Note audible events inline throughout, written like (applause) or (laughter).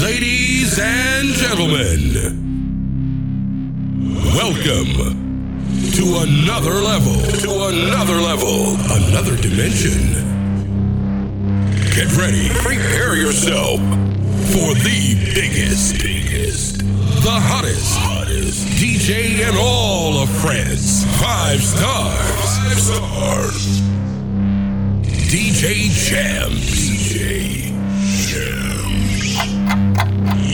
Ladies and gentlemen, welcome to another level, to another level, another dimension. Get ready, prepare yourself for the biggest, biggest, the hottest, hottest DJ in all of France. Five stars, five stars. DJ Jams. DJ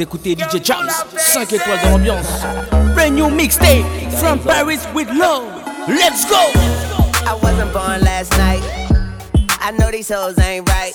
Vous écoutez DJ Jams, 5 étoiles dans l'ambiance. Brand new mixtape from Paris with love. Let's go! I wasn't born last night. I know these hoes ain't right.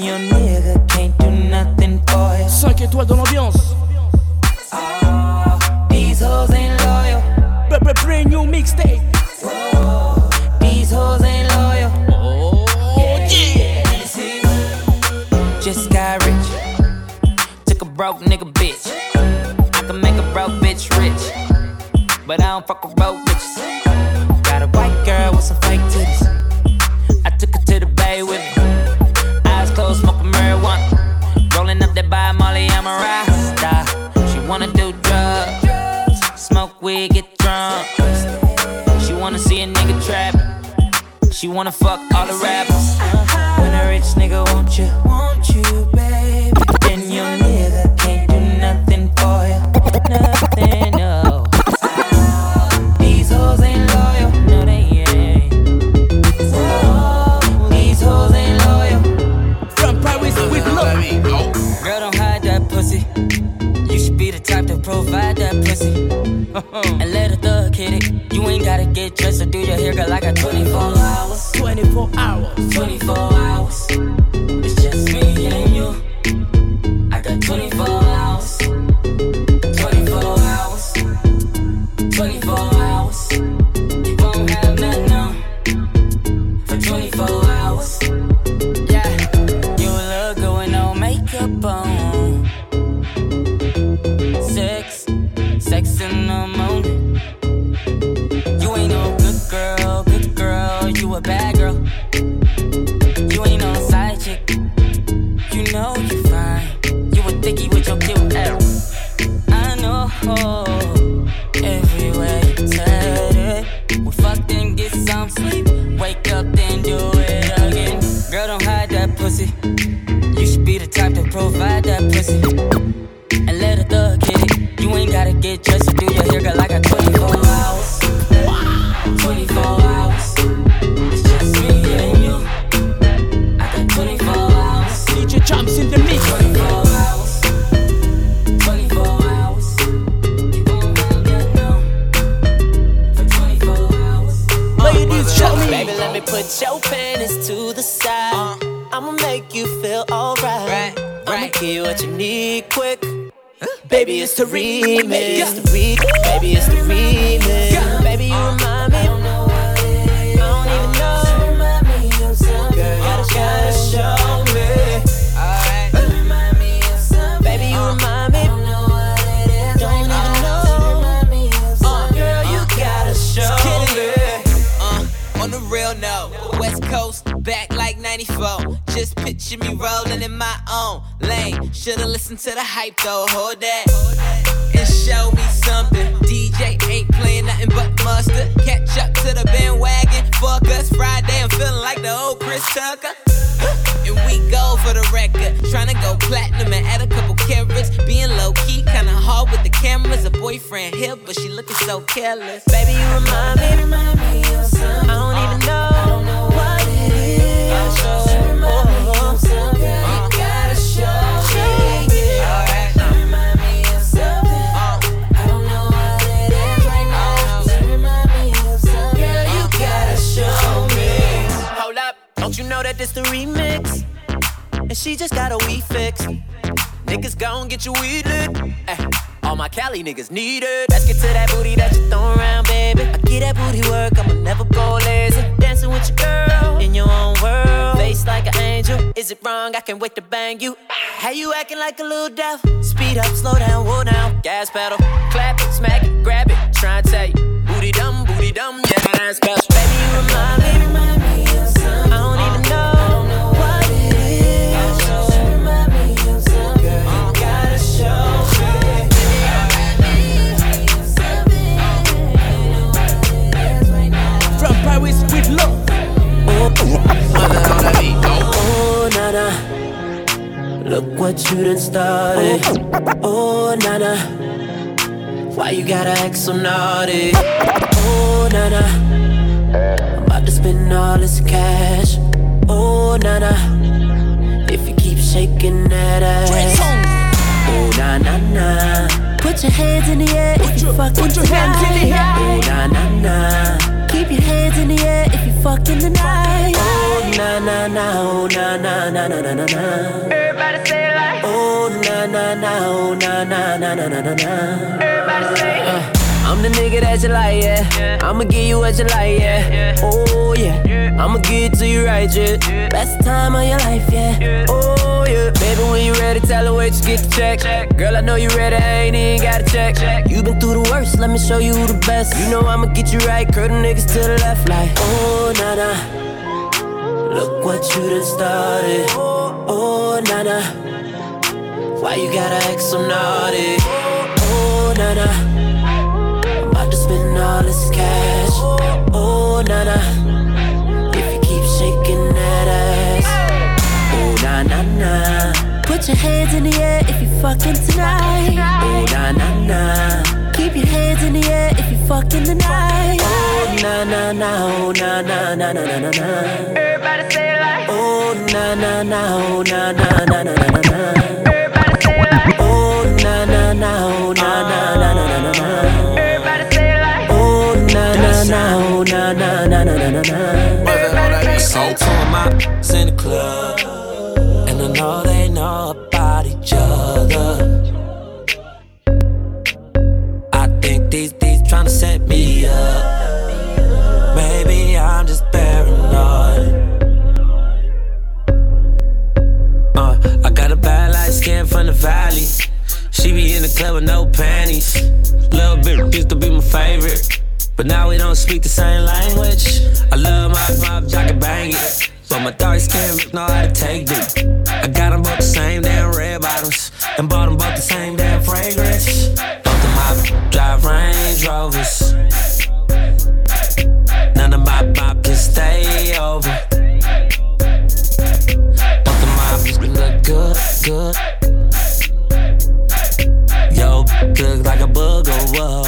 and your nigga can't do nothing for you. 5 étoiles dans l'ambiance. Oh, these hoes ain't loyal. B- b- Brand new mixtape. Oh, these hoes ain't loyal. Oh, yeah! Just got rich. Took a broke nigga bitch. I can make a broke bitch rich. But I don't fuck with broke bitches. Got a white girl with some fake titties. Wanna do drugs. Smoke weed, get drunk. She wanna see a nigga trap. She wanna fuck all the rappers. When a rich nigga want you, want you, And we go for the record. Tryna go platinum and add a couple carats. Being low key, kinda hard with the cameras, a boyfriend here, but she looking so careless. Baby, you remind me, remind me of something. I don't even know, I don't know what it is. That this the remix? And she just got a weed fix. Niggas gon' get you weed lit. Eh, all my Cali niggas need it. Let's get to that booty that you throw around, baby. I get that booty work, I'ma never go lazy. Dancing with your girl in your own world. Face like an angel. Is it wrong? I can't wait to bang you. How you acting like a little devil? Speed up, slow down, whoa down. Gas pedal. Clap it, smack it, grab it. Try and tell you. Booty dumb, booty dumb, yeah, that's special. Baby, you remind me, remind me of something. Oh, nana. Look what you done started. Oh, nana. Why you gotta act so naughty? Oh, nana. I'm about to spend all this cash. Oh, nana. If you keep shaking that ass. Oh, na na na. Put your hands in the air if you fucking put your hands in the air. Oh, na na na. Keep your hands in the air if you fucking the night. Oh, na na na. Oh, na na na na na na na. Everybody say it like. Oh, na na na. Oh, na na na na na na na. Everybody say it. The nigga that you like, yeah. I'ma give you what you like, yeah. Oh, yeah. I'ma give it to you right, yeah. Best time of your life, yeah. Oh, yeah. Baby, when you ready, tell her wait, you get the check. Girl, I know you ready, I ain't even gotta check. You been through the worst, let me show you the best. You know I'ma get you right, curl the niggas to the left, like, oh, nah, nah. Look what you done started. Oh, nah, nah. Why you gotta act so naughty? Oh, nah, nah. All this cash. Oh, na na. If you keep shaking that ass. Oh, na na na. Put your hands in the air if you fucking tonight. Oh, na na na. Keep your hands in the air if you fucking tonight. Oh, na na na. Oh, na na na na na na na. Everybody say it like. Oh, na na na. Oh, na na na na na na club, and I know they know about each other. I think these these tryna set me up. Maybe I'm just paranoid. Uh, I got a bad light skin from the valley. She be in the club with no panties. Little bit used to be my favorite. But now we don't speak the same language. I love my vibe, I can bang it. But my dark skin know how to take it. I got them both the same damn red bottoms. And bought them both the same damn fragrance. Both of my drive Range Rovers. None of my pop can stay over. Both of my look good, good. Yo, look like a booger wolf.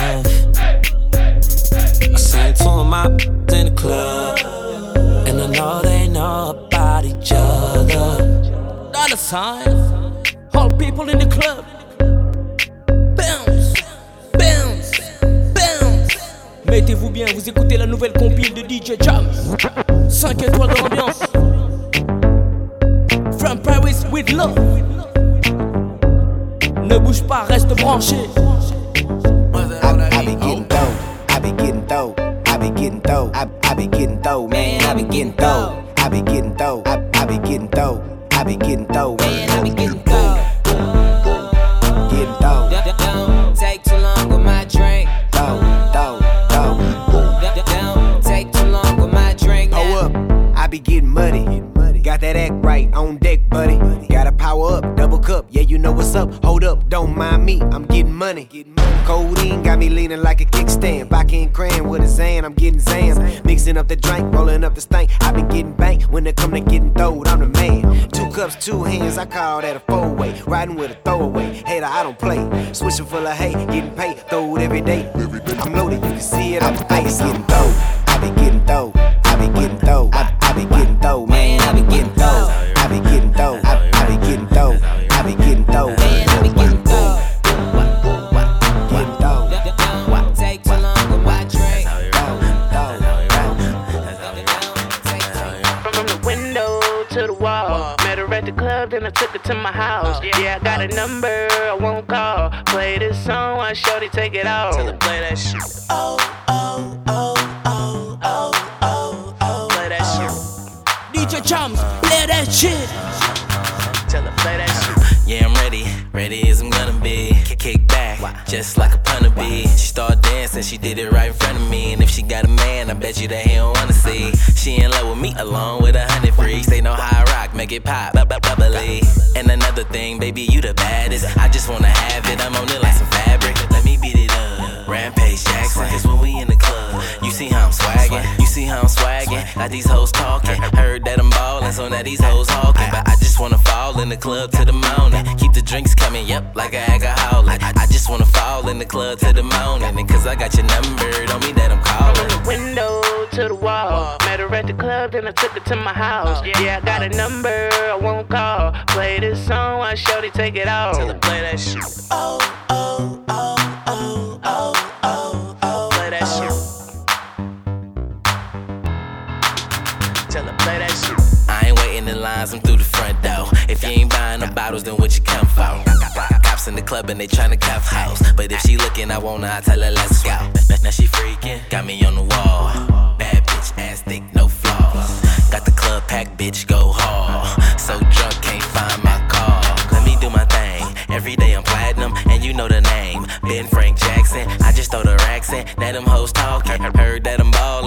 I seen two of my in the club, about each other. Dollar sign. All people in the club. Bounce, bounce, bounce. Mettez-vous bien, vous écoutez la nouvelle compile de DJ Jam. 5 étoiles de l'ambiance. From Paris with love. Ne bouge pas, reste branché. I, be getting. I be getting. I be getting. I, I be getting dough, man. I be getting dough. I be getting dough. I, I be getting dough. I be getting. Man, I be getting dough. Don't- take too long with my drink. Don't- Don't take too long with my drink. Up. I be getting muddy. That act right on deck, buddy. Gotta power up, double cup. Yeah, you know what's up. Hold up, don't mind me, I'm getting money. Codeine got me leaning like a kickstand. Back in cran with a Zan, I'm getting Zans. Mixing up the drink, rolling up the stank. i been getting banked when it come to getting throwed, I'm the man. Two cups, two hands, I call that a four way. Riding with a throwaway. Hater, I don't play. Switching full of hate, getting paid, throw it every day. I'm loaded, you can see it, I'm ice. Getting throw, I be getting throw, I be getting throw, I, I be getting throw, man, I be getting throw, I be getting throw, I, I be getting throw, I be getting throw, man, I be getting throw. Getting throw. Take too long with my drink. From the window to the wall. Met her at the club, then I took her to my house. Oh. Yeah, I got a number, I won't call. Play this song, I shorty take it off. Tell her play that shit. Oh, oh, oh, oh, Chums, play that shit. Tell her play that shit. Yeah, I'm ready, ready as I'm gonna be. Kick, kick back, just like a punter bee. She started dancing, she did it right in front of me. And if she got a man, I bet you that he don't wanna see. She in love with me, along with a hundred freaks. They know how I rock, make it pop, bu- bu- bubbly. And another thing, baby, you the baddest. I just wanna have it, I'm on it like some fabric. Let me beat it up. Rampage Jackson, cause when we in the club, you see how I'm swagging, see how I'm swagging. Got these hoes talking, heard that I'm ballin', so now these hoes hawking. But I just wanna fall in the club to the morning. Keep the drinks coming, yep, like an alcoholic. I, I just wanna fall in the club to the morning. And cause I got your number, don't mean that I'm From the window to the wall. Met her at the club, then I took her to my house. Oh. Yeah, I got a number, I won't call. Play this song, I shorty take it off. Tell her play that shit. Oh, oh, oh, oh, lines, I'm through the front door. If you ain't buying the bottles, then what you come for? Cops in the club and they tryna cuff house. But if she looking, I wanna, I tell her let's go. Now she freaking, got me on the wall. Bad bitch, ass thick, no flaws. Got the club packed, bitch, go hard. So drunk, can't find my car. Let me do my thing. Every day I'm platinum, and you know the name. Ben Frank Jackson. I just throw the racks in. Now them hoes talking. Heard that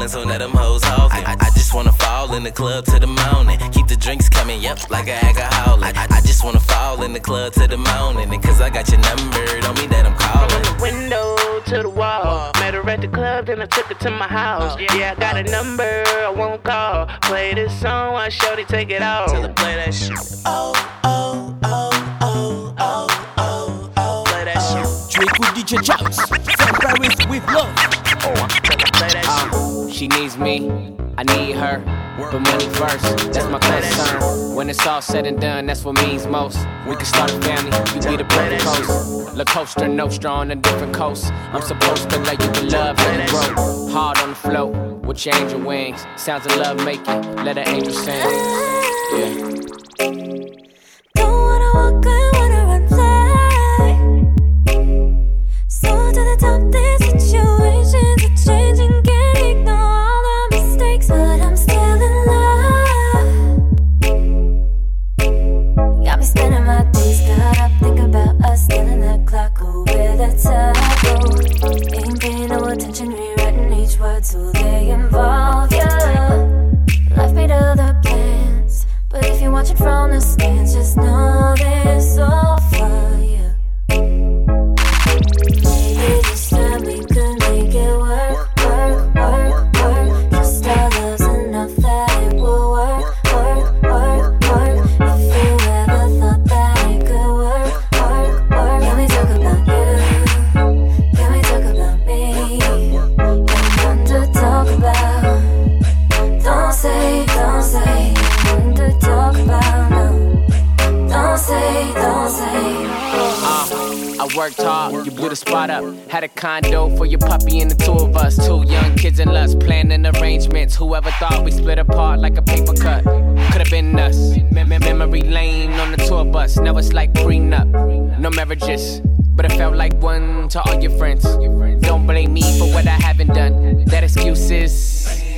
I'm ballin', so now them hoes hawking. I, I just wanna fall in the club to the morning. Keep the drinks coming, yep, like an alcoholic. I, I just wanna fall in the club to the morning. And cause I got your number, don't mean that I'm calling. From calling. the window to the wall. Met her at the club, then I took her to my house. Yeah, I got a number, I won't call. Play this song, I shorty take it off. Tell her play that shit. Oh, oh, oh, oh, oh, oh, oh. Play that shit. Tu écoutes DJ Jams, from Paris with love. Tell her play that shit. She needs me, I need her. But money first, that's my concern. When it's all said and done, that's what means most. We can start a family, you be the perfect host. La Costa Nostra on a different coast. I'm supposed to let you the love and it grow. Hard on the float, with your angel wings. Sounds of love making, let an angel sing. Yeah. Don't wanna walk, so they involve you. Life made other plans. But if you're watching from the stands, just know this all the spot up. Had a condo for your puppy and the two of us. Two young kids in lust, planning arrangements. Whoever thought we split apart like a paper cut? Could've been us. Mem- mem- Memory lane on the tour bus. Now it's like prenup. No marriages, but it felt like one to all your friends. Don't blame me for what I haven't done. That excuse is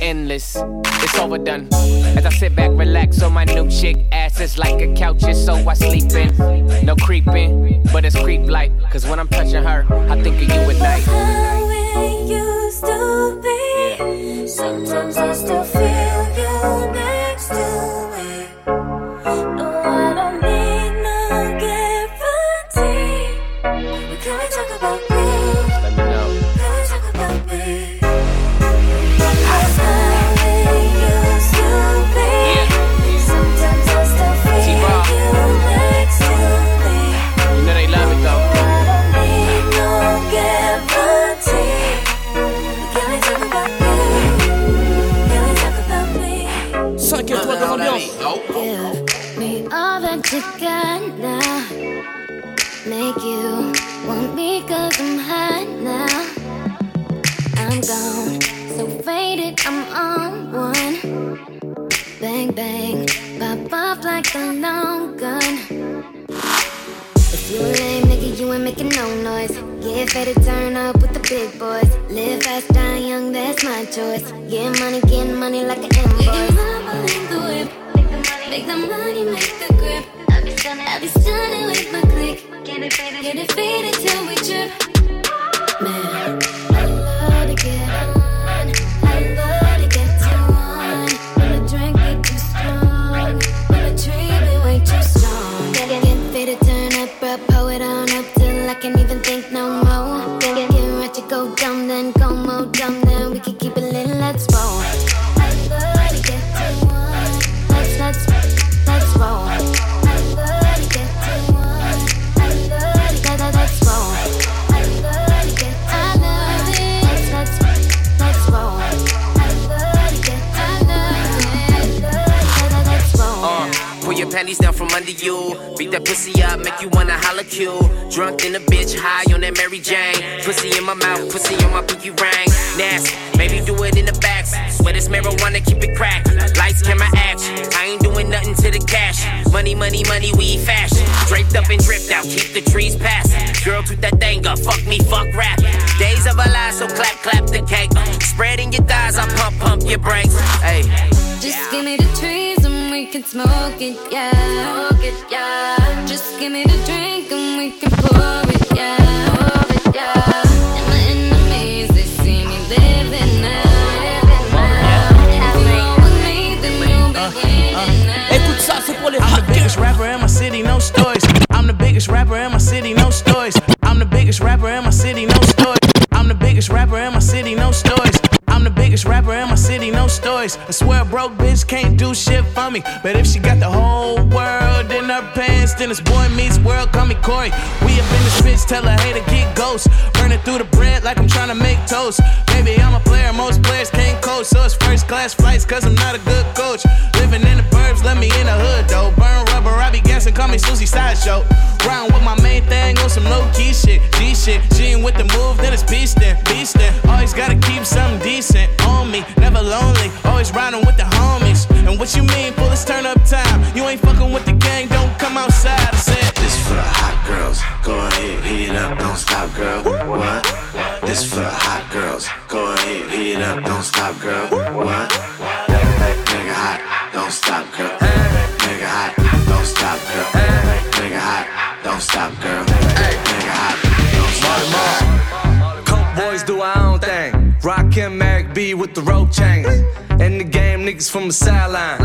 endless. It's overdone. As I sit back, relax on my new chick. Ass it's like a couch, it's so I sleep in. No creeping, but it's creep like. Cause when I'm touching her, I think of you at night. How it used to be. Sometimes I still feel city, no stories. I'm the biggest rapper in my city, no stories. I'm the biggest rapper in my city, no stories. I'm the biggest rapper in my city, no stories. I swear a broke bitch can't do shit for me. But if she got the whole world in her pants, then it's boy meets world, call me Corey. We up in this bitch, tell her hey to get ghost. Burning through the bread like I'm trying to make toast. Maybe I'm a player, most players can't coach. So it's first class flights, cause I'm not a good coach. Living in the burbs, let me in the hood though. Burn rubber, I be gassing, call me Susie Sideshow. Round shit. G shit, ain't with the move, then it's beast then, beast then. Always gotta keep something decent on me, never lonely. Always riding with the homies. And what you mean, pull this turn up time? You ain't fucking with the gang, don't come outside. I said, This for the hot girls. Go ahead, heat it up, don't stop, girl. What? This for the hot girls. Go ahead, heat it up, don't stop, girl. What? With the rope chains. In the game, niggas from the sideline.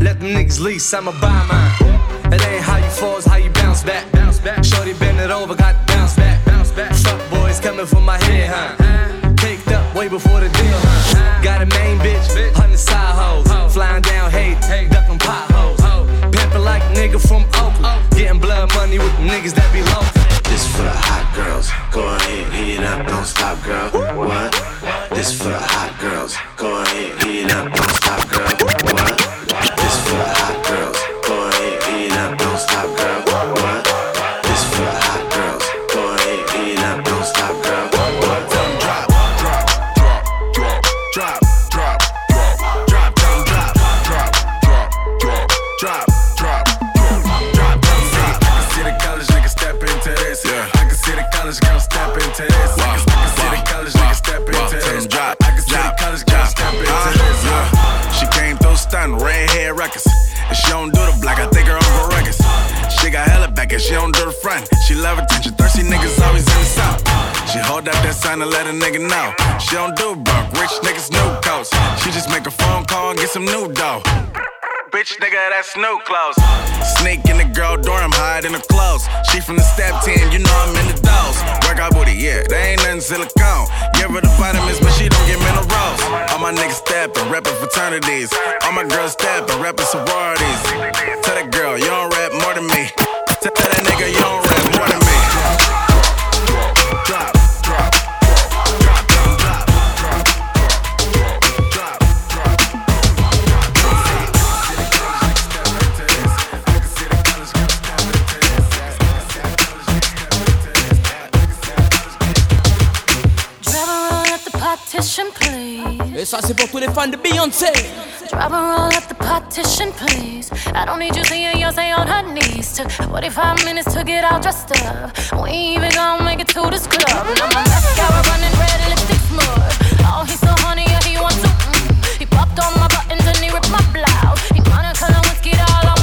Let them niggas lease, I'ma buy mine. It ain't how you fall, it's how you bounce back. Bounce back. Shorty bend it over, got bounce back. Bounce back. Fuck boys coming for my head, huh? Uh-huh. Caked up way before the deal, huh? Uh-huh. Got a main bitch, hundred side hoes. Flying down hate, ducking potholes. Pimpin' like nigga from Oakland. Getting blood money with the niggas that be low. This for the hot girls. Go ahead, heat it up, don't stop, girl. What? This for the she don't do the front. She love attention, thirsty niggas always in the south. She hold up that sign and let a nigga know. She don't do broke, rich niggas new coats. She just make a phone call and get some new dough. Bitch, nigga, that's new clothes. Sneak in the girl dorm, hide in the clothes. She from the step 10, you know I'm in the dolls. Work out booty, yeah, they ain't nothing silicone. Give her the vitamins, but she don't get minerals. All my niggas steppin', rappin' fraternities. All my girls steppin', rappin' sororities. Tell that girl, you don't rap more than me. Tell that nigga you don't Ça c'est pour tous les fans de Beyoncé. Drop a roll at the partition, please. I don't need you seeing Beyonce on her knees. Took 45 minutes to get all dressed up. We ain't even gonna make it to this club. Now my mascara running red and lipstick's mud. Oh, he's so horny yeah, he wants to. Mm. He popped on my buttons and he ripped my blouse. He tryna color whiskey all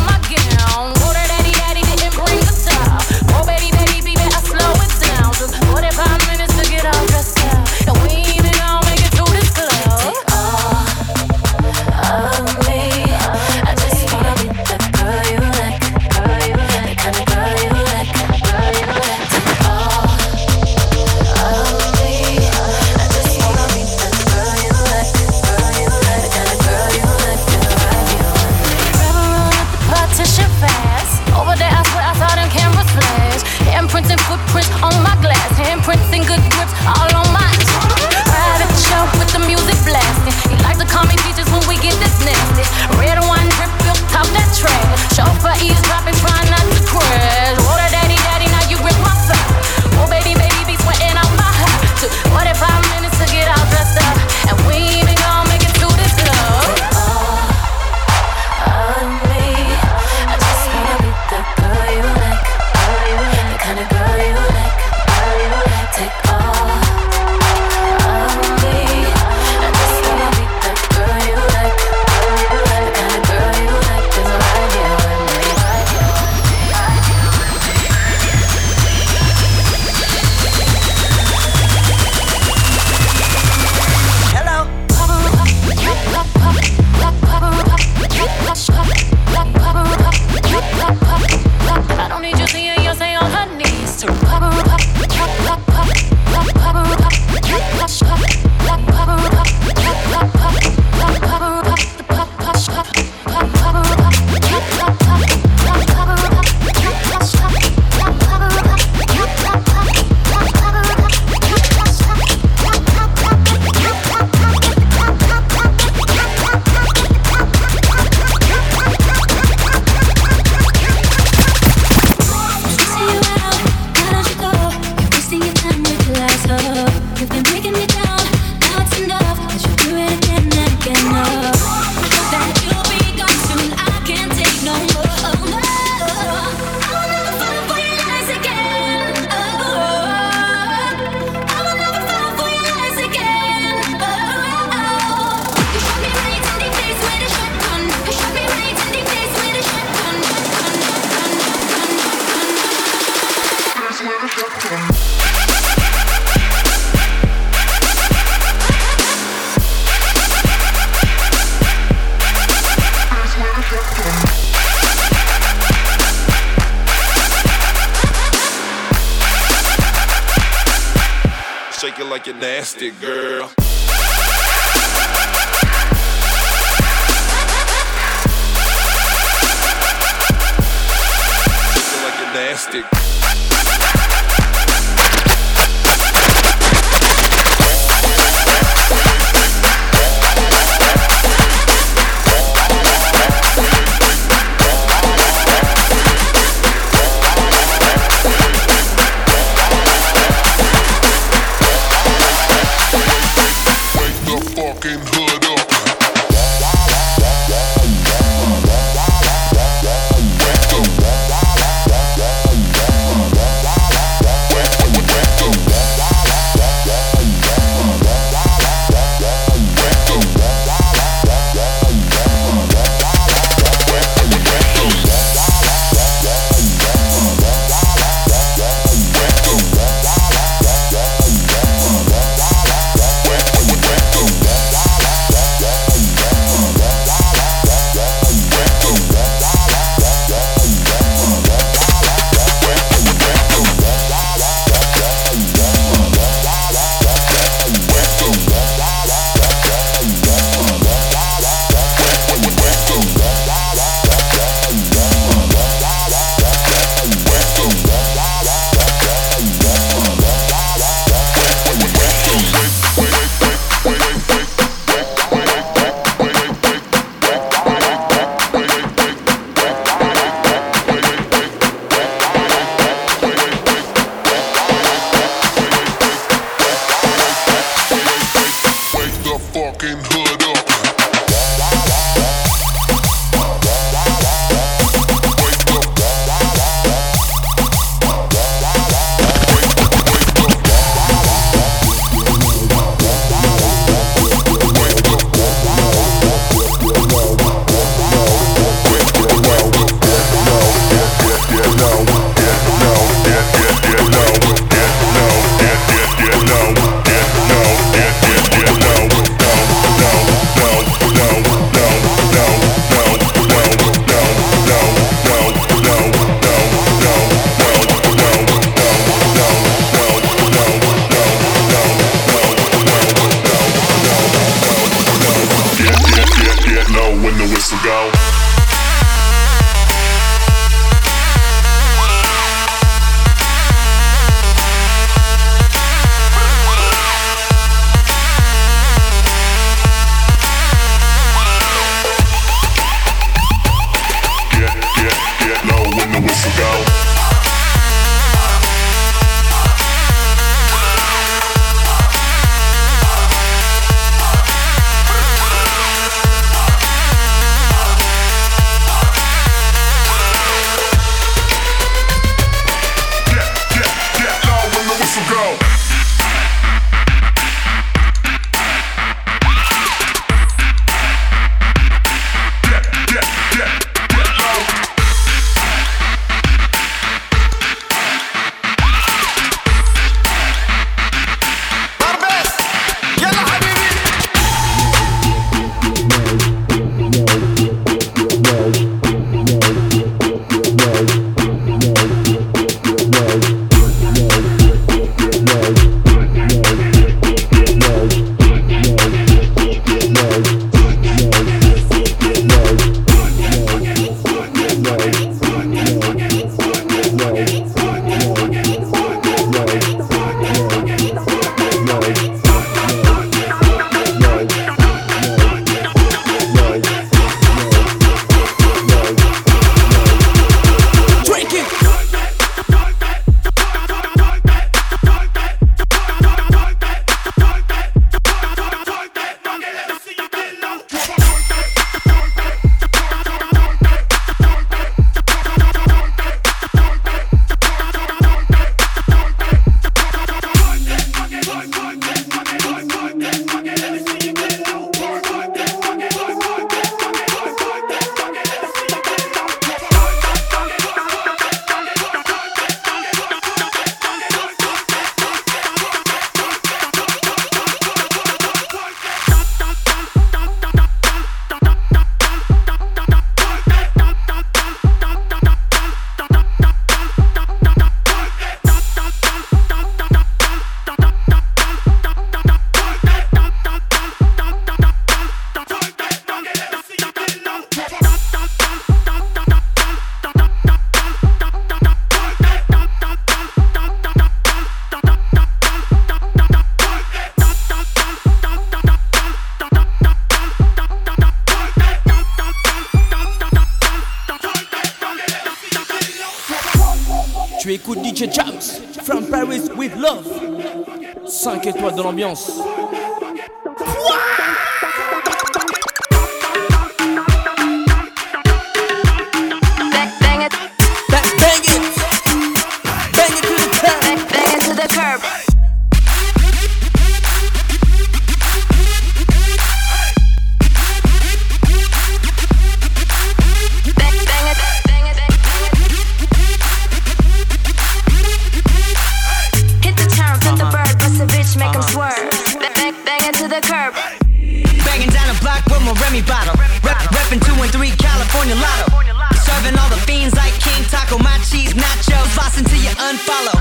it, girl. ambiance. head to the curb. Banging down the block with my Remy bottle. Rep, reppin' two and three California Lotto. Serving all the fiends like King Taco, my cheese nachos. Lost until you unfollow.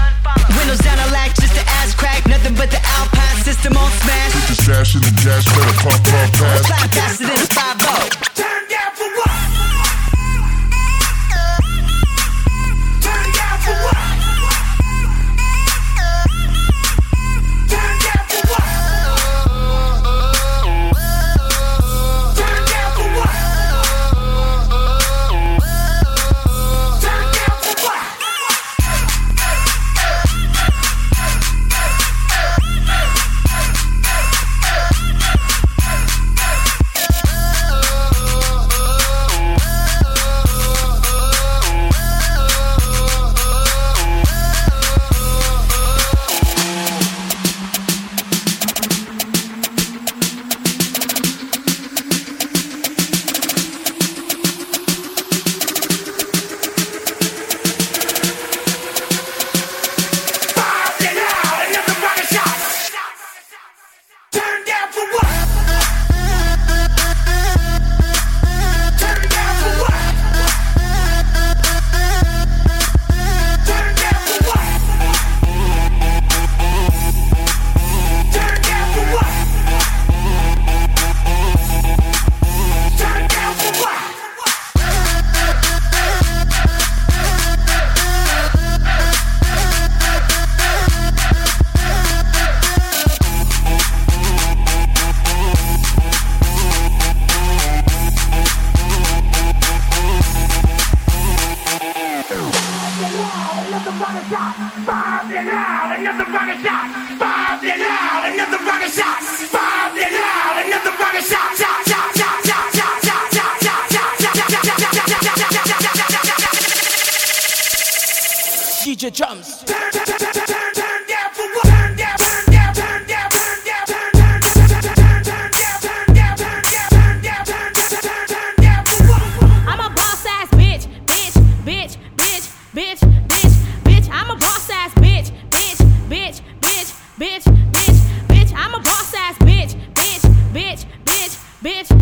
Windows down, I lack just the ass crack. Nothing but the Alpine system on smash. Put the stash in the dash, better pump up fast. Fly faster than a 5 Turn bitch, bitch, bitch. I'm a boss ass bitch, bitch, bitch, bitch, bitch.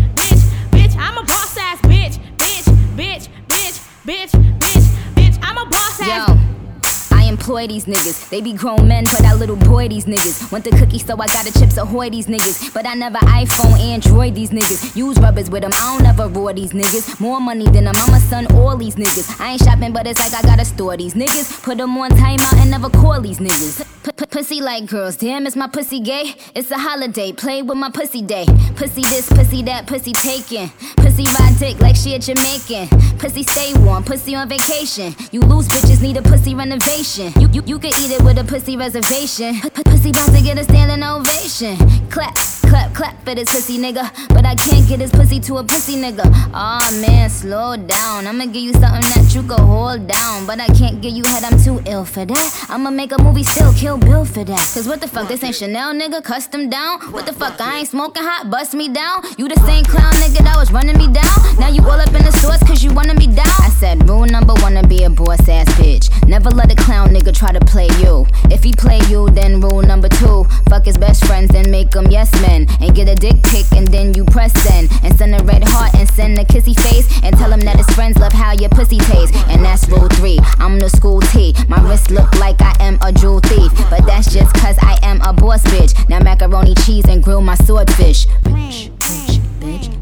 Étoiles de l'ambiance. They be grown men, but I little boy these niggas. Want the cookie, so I got a chips ahoy these niggas. But I never iPhone, Android these niggas. Use rubbers with them, I don't ever roar these niggas. More money than a mama, son, all these niggas. I ain't shopping, but it's like I gotta store these niggas. Put them on timeout and never call these niggas. P pussy like girls, damn, is my pussy gay? It's a holiday, play with my pussy day. Pussy this, pussy that, pussy taken. Pussy ride dick like she a Jamaican. Pussy stay warm, pussy on vacation. You lose bitches, need a pussy renovation. You, you, you could eat it with a pussy reservation. P pussy bout to get a standing ovation. Clap, clap, clap for this pussy nigga. But I can't get this pussy to a pussy nigga. Aw oh, man, slow down. I'ma give you something that you can hold down. But I can't give you head, I'm too ill for that. I'ma make a movie still, kill Bill for that. Cause what the fuck, this ain't Chanel nigga, custom down. What the fuck, I ain't smoking hot, bust me down. You the same clown nigga that was running me down. Now you all up in the source cause you wanna be down. I said, rule number one to be a boss ass bitch. Never let a clown nigga try to play you. If he play you, then rule number two. Fuck his best friends, then make them yes men. And get a dick pic, and then you press send. And send a red heart, and send a kissy face. And tell him that his friends love how your pussy tastes. And that's rule three. I'm the school T. My wrist look like I am a jewel thief. But that's just cause I am a boss bitch. Now macaroni cheese and grill my swordfish. Bitch, bitch, bitch,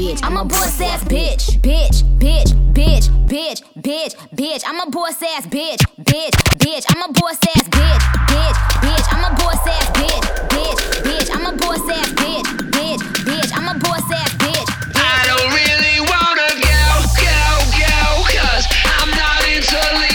bitch. I'm a boss ass bitch, bitch, bitch, bitch, bitch, bitch, bitch. I'm a boss ass bitch, bitch, bitch. I'm a boss ass bitch, bitch, bitch. I'm a boss ass bitch, bitch, bitch. I'm a boss ass bitch, bitch, bitch. I'm a boss ass bitch. I don't really wanna go, go, go, cause I'm not into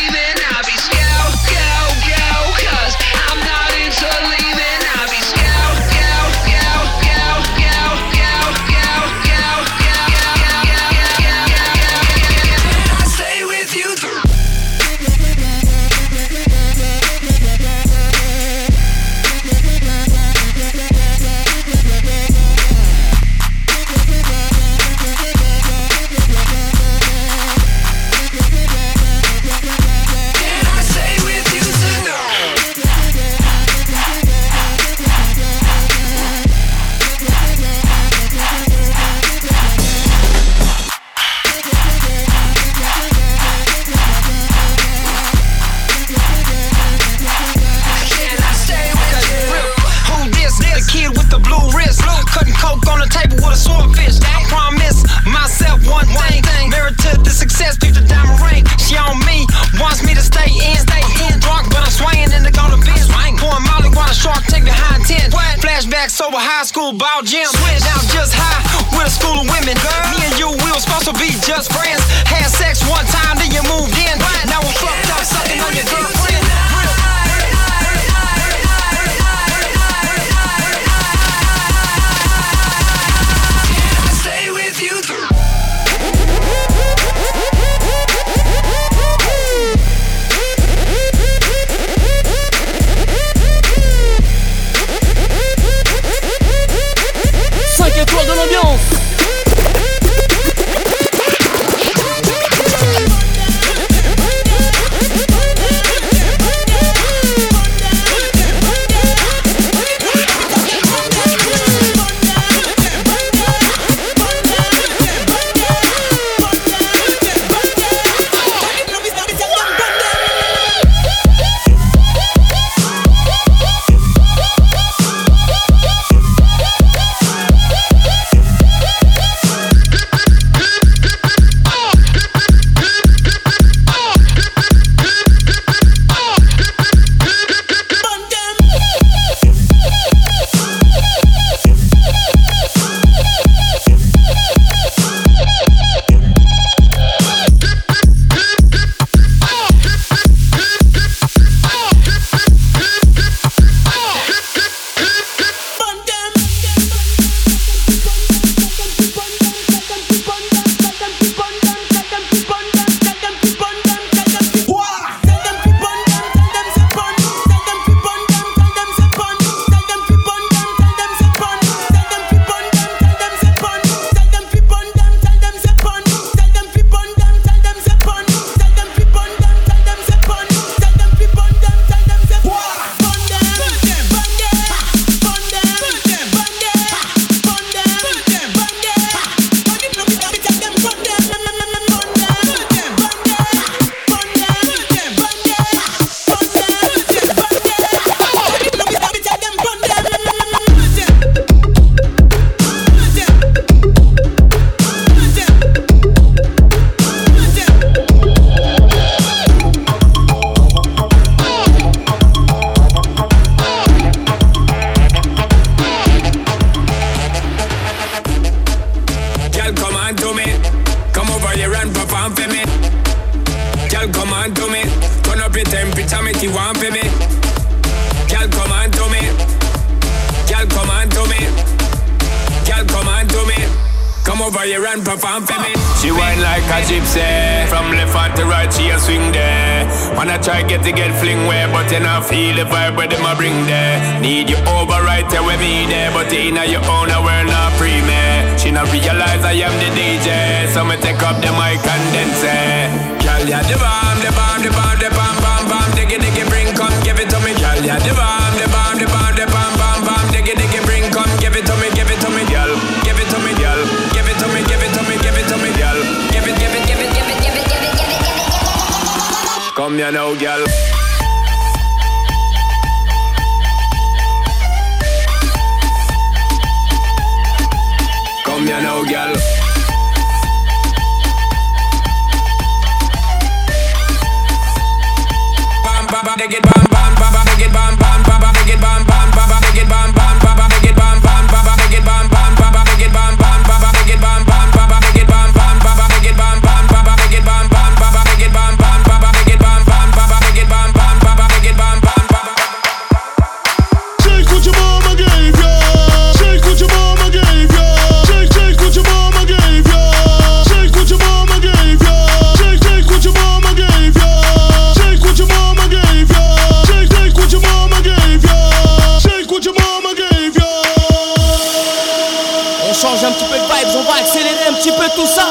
ça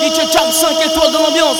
DJ Jam 5 étoiles de l'ambiance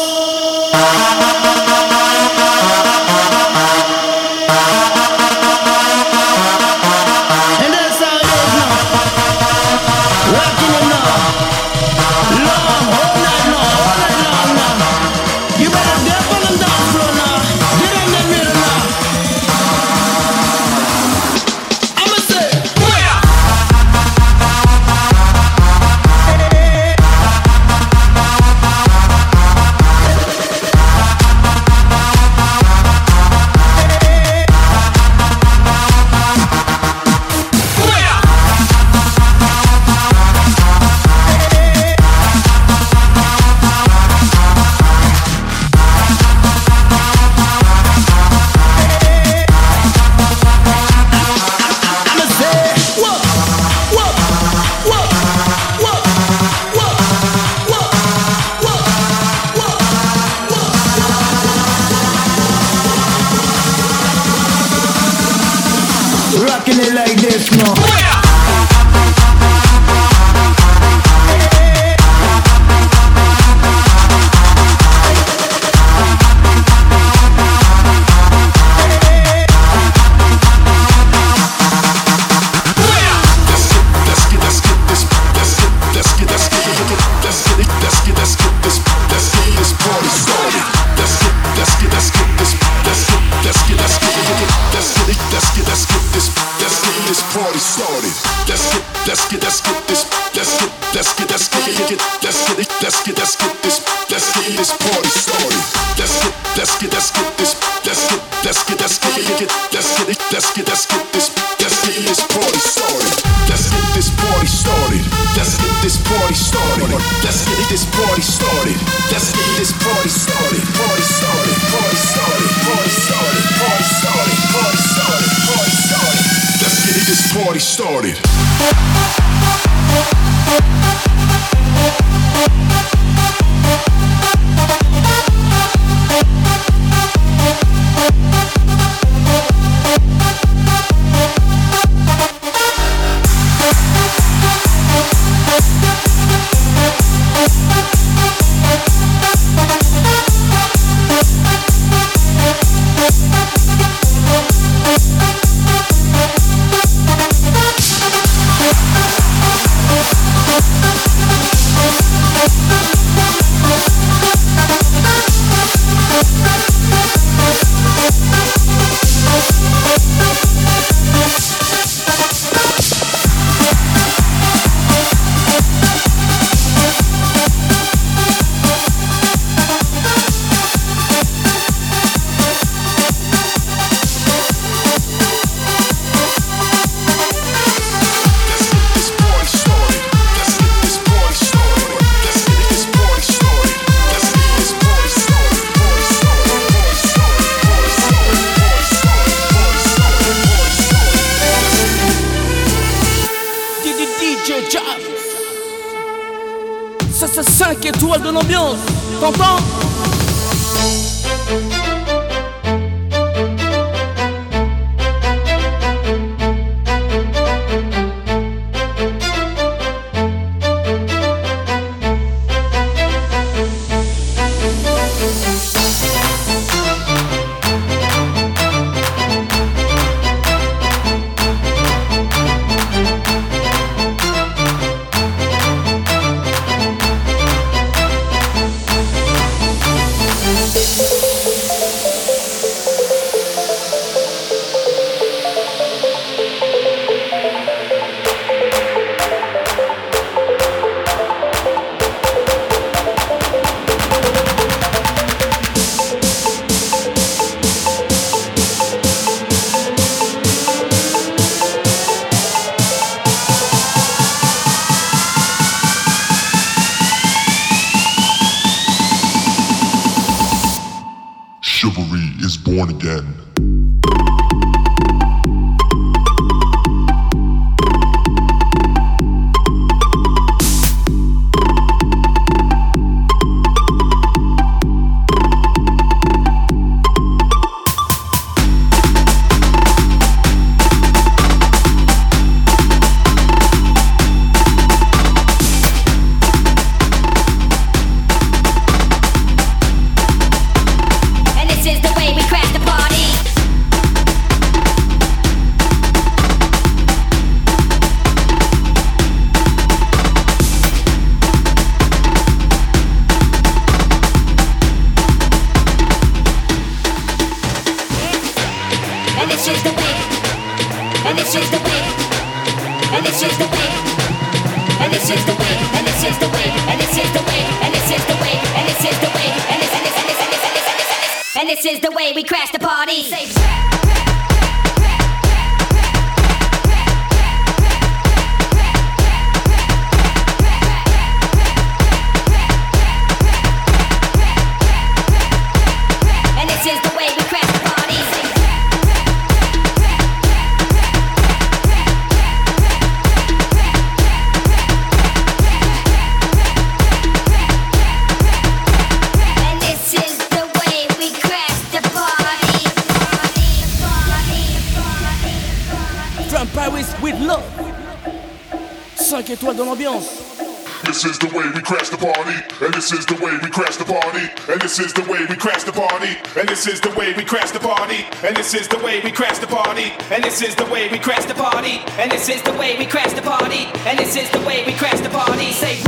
crash the party, and this is the way we crash the party, and this is the way we crash the party, and this is the way we crash the party, and this is the way we crash the party. Say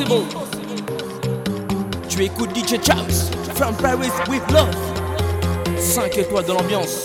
impossible. Tu écoutes DJ Chaps from Paris with Love. 5 étoiles de l'ambiance.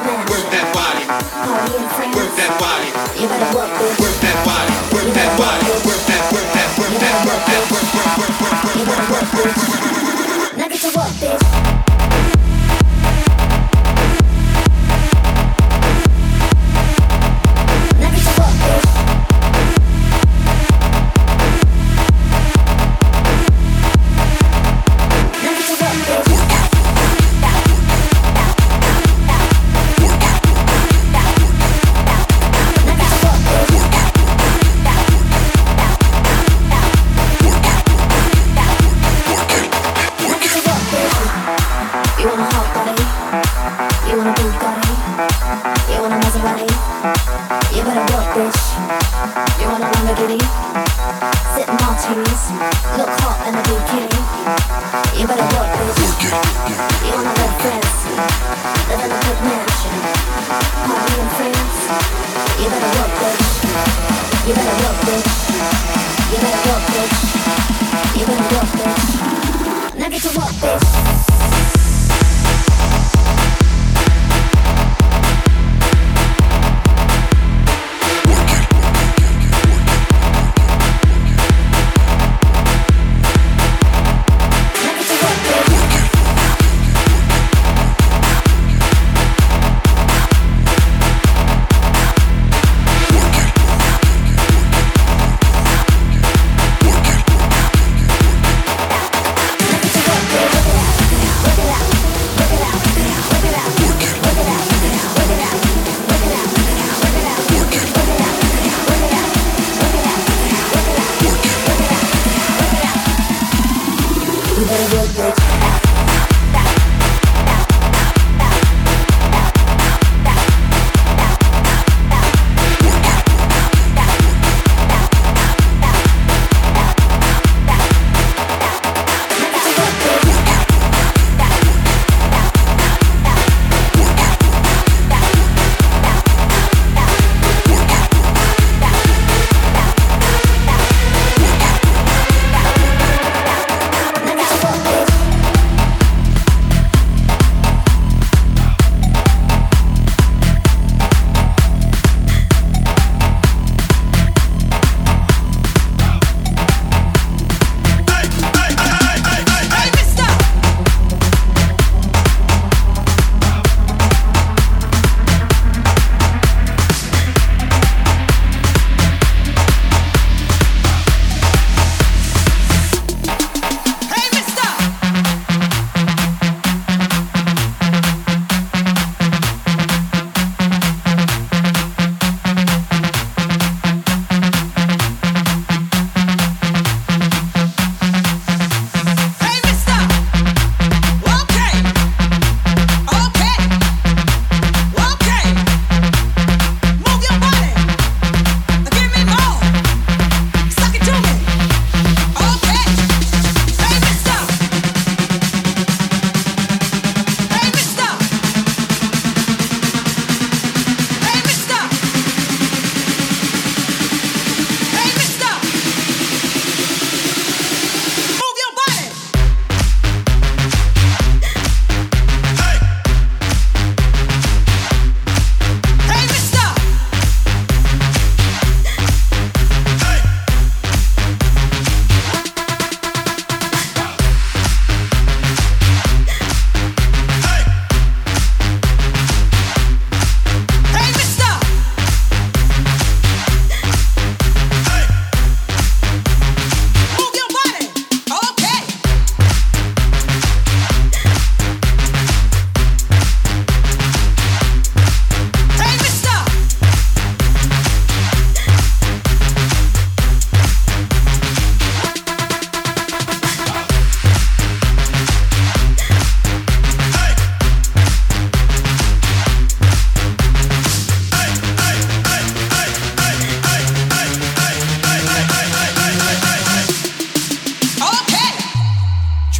Work that body. Work that body. Work that body. Work that body. Work that. Work that. Work that. Work that. Work work work work work work work.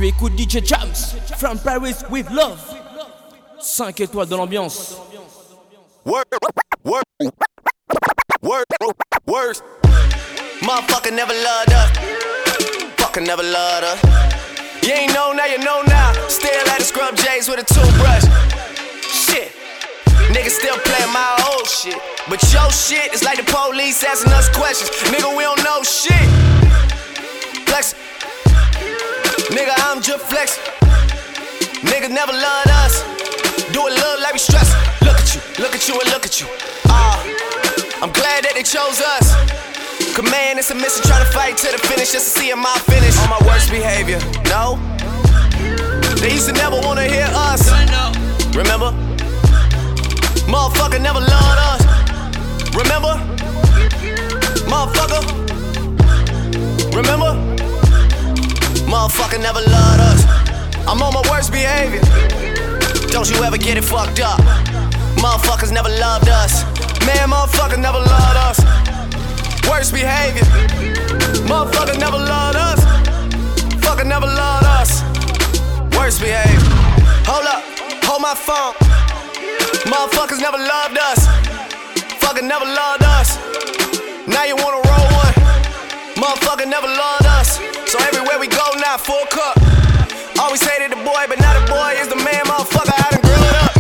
Tu écoutes DJ Jams from Paris with love. 5 étoiles de l'ambiance. Words. Motherfucker never loved us. Fucking never loved us. You ain't know now, you know now. Still at the scrub J's with a toothbrush. Shit. Niggas still playing my old shit. But your shit is like the police asking us questions. Nigga, we don't know shit. Flex. Nigga, I'm just flex. Niggas never loved us. Do it look like we stress. Look at you, look at you, and look at you. Ah, I'm glad that they chose us. Command man, it's a mission trying to fight to the finish just to see my finish. On my worst behavior, no. They used to never wanna hear us. Remember? Motherfucker never loved us. Remember? Motherfucker. Remember? Motherfucker never loved us. I'm on my worst behavior. Don't you ever get it fucked up. Motherfuckers never loved us. Man, motherfuckers never loved us. Worst behavior. Motherfucker never loved us. Fucker never loved us. Worst behavior. Hold up, hold my phone. Motherfuckers never loved us. Fucker never loved us. Now you wanna roll one. Motherfucker never loved we go now, full cup. Always hated the boy, but now the boy is the man, motherfucker. I done grew it up.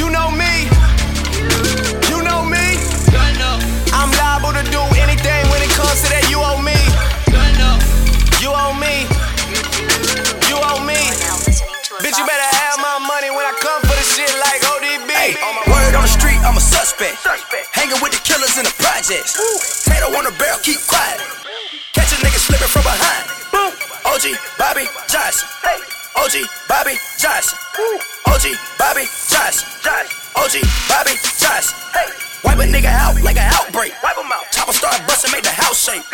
You know me. You know me. I'm liable to do anything when it comes to that. You owe me. You owe me. You owe me. Bitch, you better have my money when I come for the shit like ODB. Hey, on my word on the street, I'm a suspect. Hanging with the killers in the projects. Tato on the barrel, keep quiet. Catch a nigga slipping from behind. OG, Bobby, Johnson. OG, Bobby, Johnson. OG, Bobby, Johnson. OG, Bobby, Johnson. Wipe a nigga out like an outbreak. Wipe him out. Chopper start busting, make the house shake.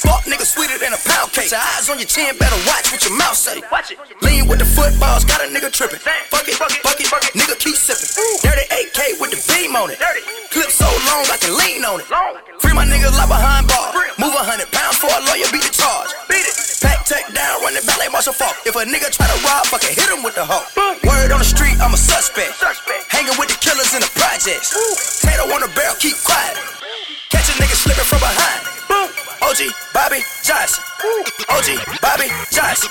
Fuck nigga sweeter than a pound cake. Your eyes on your chin, better watch what your mouth say. Watch it. Lean with the footballs, got a nigga tripping. Fuck it, fuck it, fuck it, fuck it. Nigga keep sipping. Dirty AK with the beam on it. Clip so long I can lean on it. Free my niggas like behind bar. Move a hundred pounds for a lawyer, beat the charge. Beat it. Pack tech down, run the ballet marshal falk. If a nigga try to rob, fucking hit him with the hoe. Word on the street, I'm a suspect. Hanging with the killers in the projects. Tato on the barrel, keep quiet. Bobby, Johnson. OG, Bobby, Johnson.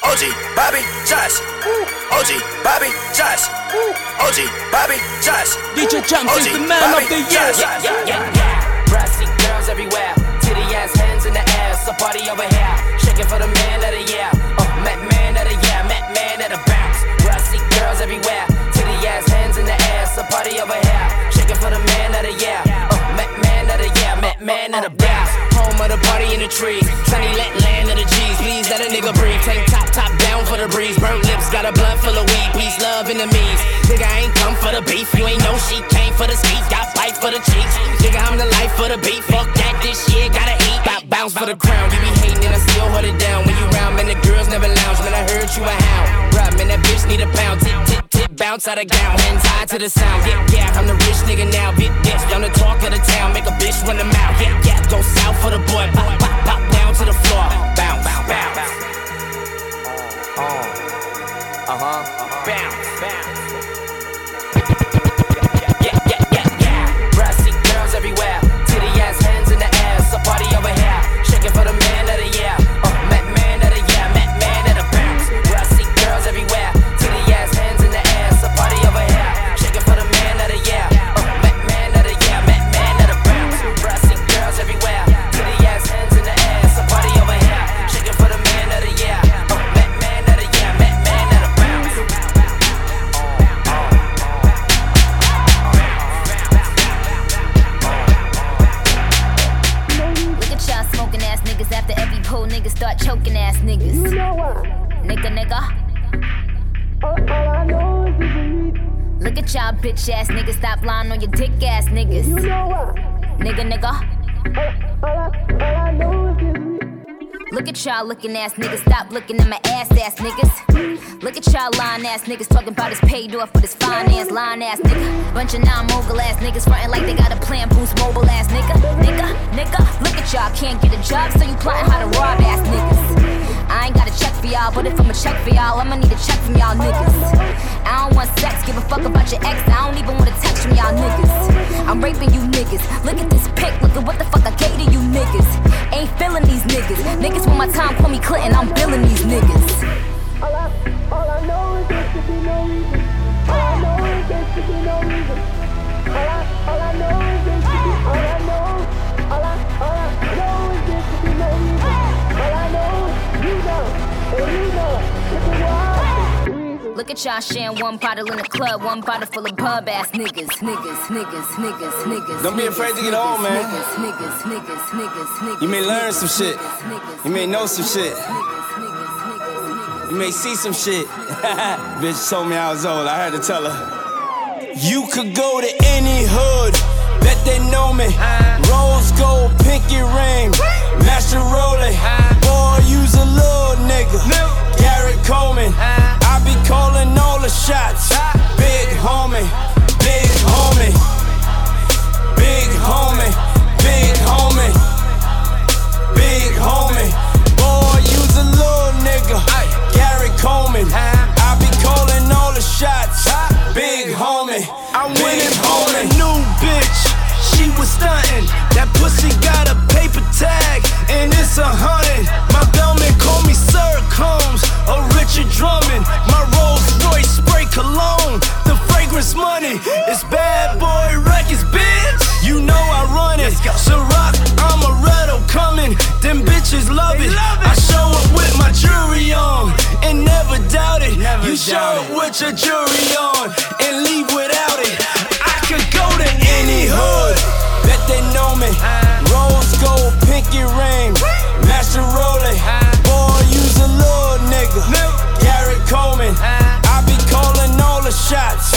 OG, Bobby, Johnson. OG, Bobby, Johnson. OG, Bobby, Johnson. DJ Jams is the man of the year. Yeah, yeah, yeah, yeah. Brassy girls everywhere. Titty ass, hands in the air. So party over here. Shaking for the man of the year. Man of the bounce. Home of the party in the trees. Sunny let land of the G's. Please let a nigga breathe. Tank top, top down for the breeze. Burnt lips, got a blood full of weed. Peace, love, enemies. Nigga, I ain't come for the beef. You ain't know she came for the skeet. Got bite for the cheeks. Nigga, I'm the life for the beat. Fuck that, this shit gotta eat. Got bounce for the crown. You be hating and I still hold it down. When you round, man, the girls never lounge. Man, I heard you a hound. Bruh, man, that bitch need a pound. Tip, tip, bounce out of gown. Hands high to the sound. Yeah, yeah, I'm the rich nigga now. Big bitch, I'm the talk of the town. Make a bitch run them out. Yeah, yeah, go south for the boy. Pop, pop, pop down to the floor. Bounce, bounce, bounce. Uh huh. Bounce, bounce. Choking ass niggas. You know what? Nigga, nigga. Look at y'all bitch ass niggas stop lying on your dick ass niggas. You know what? Nigga, nigga. Look at y'all looking ass niggas, stop looking at my ass ass niggas. Look at y'all lying ass niggas talking about his paid off with his finance line ass nigga. Bunch of non mogul ass niggas frontin' like they got a plan boost mobile ass nigga. Nigga, nigga, look at y'all can't get a job, so you plotting how to rob ass niggas. I ain't got a check for y'all, but if I'ma check for y'all, I'ma need a check from y'all niggas. I don't want sex, give a fuck about your ex. I don't even want a text from y'all niggas. I'm raping you niggas. Look at this pic, look at what the fuck I gave to you niggas. Ain't feeling these niggas. Niggas want my time, call me Clinton, I'm billing these niggas. All I, all I know is there should be no reason. All I know is there should be no reason. All I, all I know is there should be. All I know, all I, all I know is there should be no reason. All I know, you know, and you know, if it was. Look at y'all sharing one bottle in the club, one bottle full of pub ass niggas, niggas, niggas, niggas, niggas. Don't be afraid to get old, man. Niggas, niggas, niggas, niggas, niggas. You may learn some shit. You may know some shit. You may see some shit. (laughs) Bitch told me I was old. I had to tell her. You could go to any hood, bet they know me. Rose gold, pinky ring, master rolling. Boy, use a little nigga. Gary Coleman. I be calling all the shots. Big homie, big homie, big homie, big homie, big Coleman. I be calling all the shots. Big homie. I went in on a new bitch. She was stunting. That pussy got a paper tag, and it's a hundred. My bellman call me Sir Combs or Richard Drummond. My Rolls Royce spray cologne. The fragrance money. It's bad boy records, bitch. You know I run it. Ciroc, I'm a Redo coming. Them bitches love it. I show up with my jewelry on and never doubt it. you show up with your jewelry on and leave without it. I could go to any hood. Bet they know me. Rose gold, pinky ring, master rolling. Boy, use a little nigga. Gary Coleman. I be calling all the shots.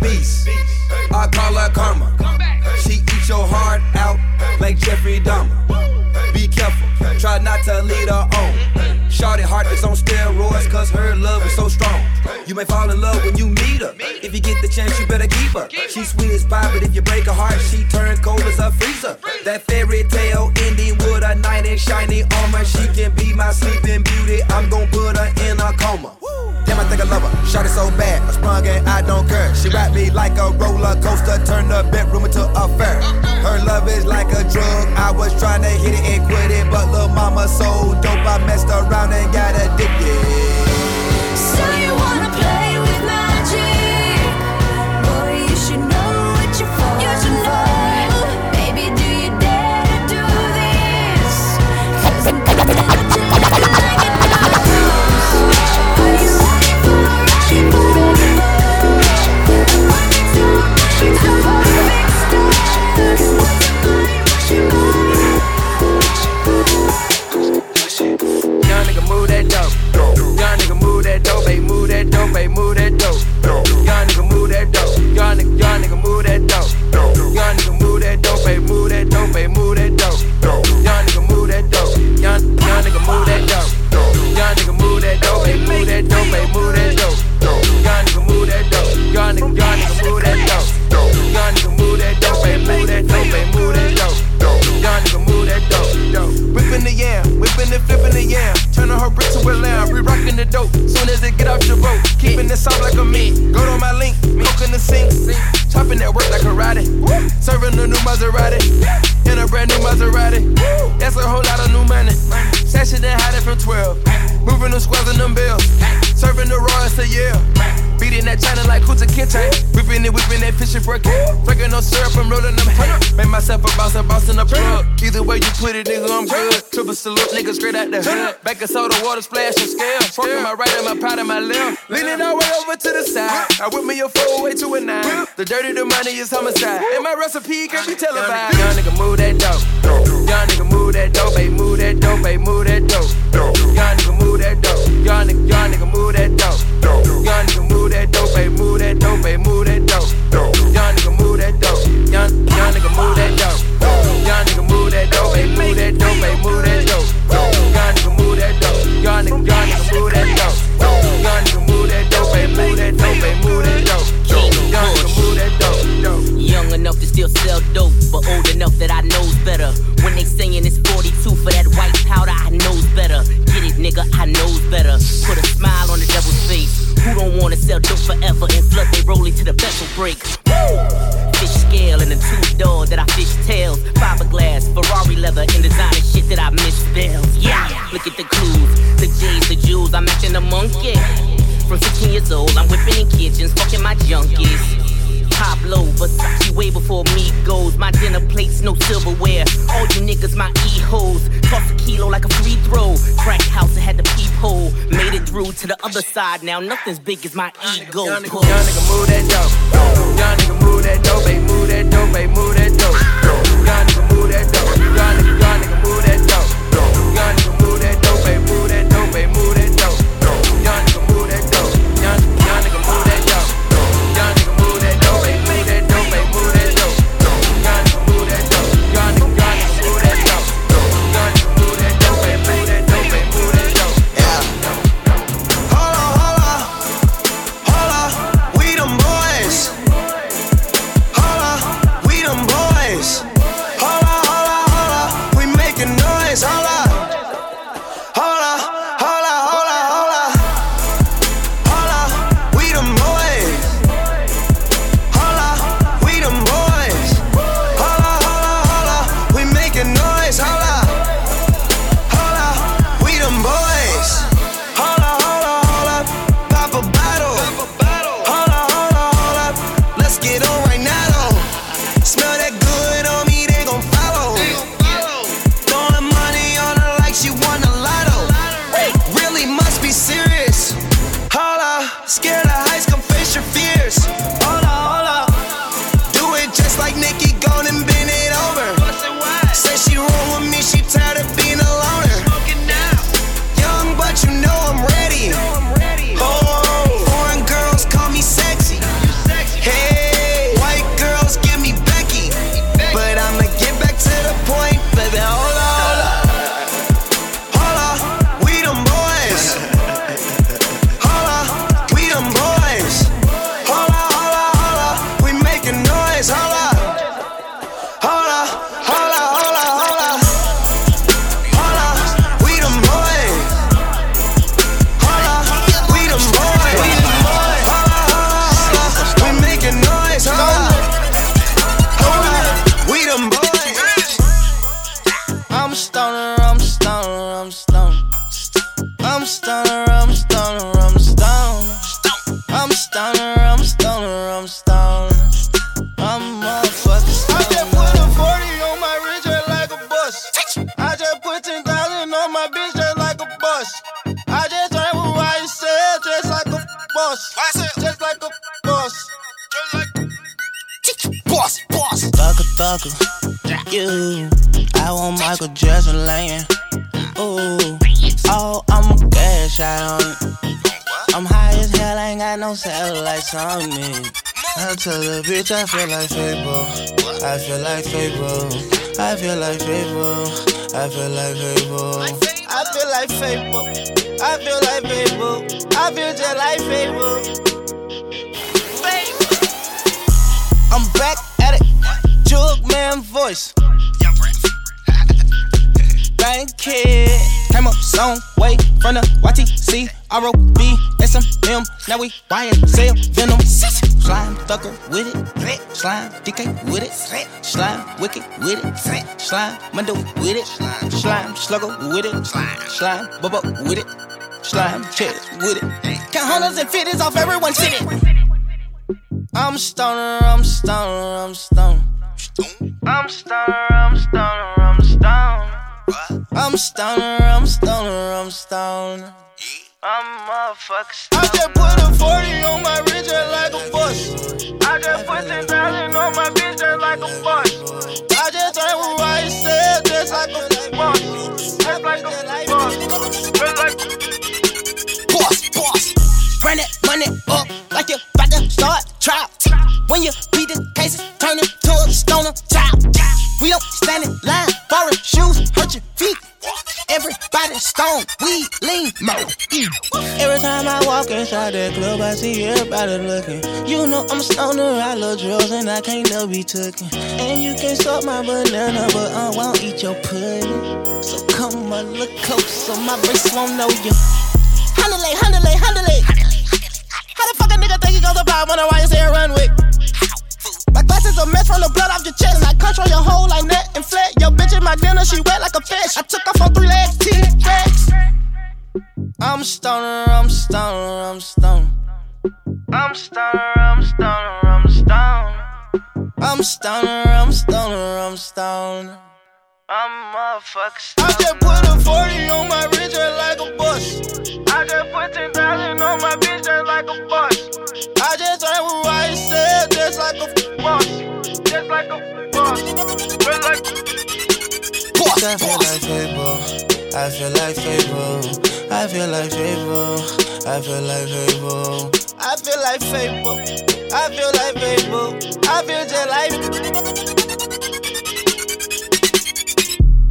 Beast. I call her karma. She eats your heart out like Jeffrey Dahmer. Be careful, try not to lead her on. Shorty heart is on steroids, cause her love is so strong. You may fall in love when you meet her. If you get the chance, you better keep her. She sweet as pie, but if you break her heart, she turn cold as a freezer. That fairy tale ending with a knight in shiny armor. She can be my sleeping beauty. I'm gonna put her in a coma. Love her. Shot it so bad, I sprung and I don't care. She ride me like a roller coaster, turn the bedroom into a fair. Her love is like a drug. I was trying to hit it and quit it, but little mama so dope, I messed around and got addicted. So you wanna play with magic? Boy, you should know what you're for. Baby, do you dare to do this? 'Cause I'm baby, move that dope, baby, move that dope. Young nigga move that dope. Young, young nigga move that dope. Young nigga move that dope, baby, move that dope, baby, move that dope. Young nigga move that dope. Young nigga, young nigga move that dope. Young nigga move that dope, baby, move that dope, baby, move dope. Whipping the yam, whipping and flipping the yam. Turning her brick to a lamb, re rocking the dope. Soon as it get off your boat, keeping it soft like a meat. Go to my link, coke in the sink. Chopping that work like a karate. Serving a new Maserati. In a brand new Maserati. That's a whole lot of new money. Session and hiding from 12. Moving them squads and them bills. To yeah. Beating that China like Kunta Kinte. Whipping it, whipping that fish and breaking. Breaking no syrup, I'm rolling them hay. Make myself a boss, I'm bossing a plug. Either way you put it, nigga, I'm good. Triple salute, nigga, straight out the hood. Back of soda, water splash and scale. Fucking my right and my powder, my left. Leaning all way over to the side. I whip me a four way to a nine. The dirty, the money is homicide. And my recipe can't be televised. Young nigga, move that dope. Young nigga, move that dope, baby, move that dope, baby, move that dope. Young nigga, move that dope. Young nigga, young nigga, move that dope. Young nigga, move that dope, baby, move that dope, baby, move that dope. Young nigga, move that dope. Young, young nigga, move that dope. Young nigga, move that dope, baby, move that dope, baby, move that dope. Young nigga, move that dope. Young nigga, young nigga, move that dope. Young nigga, move that dope, baby, move that dope, baby, move that dope. Young nigga, move that dope, dope. Young enough to still sell dope, but old enough that I knows better. When they saying it's 42 for that nigga, I knows better. Put a smile on the devil's face. Who don't wanna sell dope forever and flood they rolling to the vessel break? Woo! Fish scale and a two door that I fish tails. Fiberglass, Ferrari leather, and designer shit that I misspells. Yeah, look at the clues, the J's, the jewels. I'm acting a monkey. From 16 years old, I'm whipping in kitchens, fucking my junkies. Pablo, Versace way before me goes. My dinner plates, no silverware. All you niggas, my e hoes. Toss a kilo like a free throw. Crack house, I had the peephole. Made it through to the other side. Now nothing's big as my ego. Young nigga, young nigga, move that dope. Young nigga, move that dope, baby, move that dope, baby, move that dope. Young nigga, move that dope. Young nigga, young nigga, move that dope. Young nigga, bitch I feel like Fable. I feel like Fable. I feel like Fable. I feel like Fable. I feel like Fable. I feel like Fable. I feel just like Fable. I'm back at it. Jug man voice. Thank kid. Came up some way from the YTC, ROB, SMM. Now we with it. Slime wicked with it. Slime Mundo with it. Slime slugger with it. Slime bubba with it. Slime chest with it. Count hundreds and fifties off everyone city. I'm stoner, I'm stoner, I'm stoner. I'm stoner, I'm stoner, I'm stoner. I'm stoner, I'm stoner, I'm stoner. I'm motherfucking stoner. I just put a 40 on my just like a bus. I just put 10,000 on my bus. I just with what he said just like a boss. Just like a boss. Just like boss, boss. Run that money up like you about to start trap. When you beat the cases, turn it to a stoner top. We don't stand in line, borrow shoes, hurt your feet. Everybody stone, we lean more. Every time I walk inside that club, I see everybody looking. You know I'm a stoner, I love drugs and I can't never be taken. And you can suck my banana, but I won't eat your pudding. So come a little closer, my wrist won't know you. Handle it, handle it, handle it. How the fuck a nigga think he goes about when I ride his run with? My glasses a mess from the blood off your chest. I control your whole like net and flat. Yo, bitch in my dinner, she wet like a fish. I took off on three legs, T-Rex. I'm stoner, I'm stoner, I'm stoner. I'm stoner, I'm stoner, I'm stoner. I'm stoner, I'm stoner, I'm stoner. I'm motherfucking stoner. I just put a 40 on my wrist just like a bus. I just put 10,000 on my bitch just like a bus. I just drank with what he said just like a boss. Just like a boss. Just like boss. I feel like Fable. I feel like Fable. I feel like Fable. I feel like Fable. I feel like Fable. I feel like Fable. I feel just like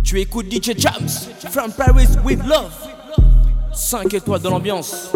Tu écoutes DJ Jams from Paris with Love. 5 étoiles dans l'ambiance.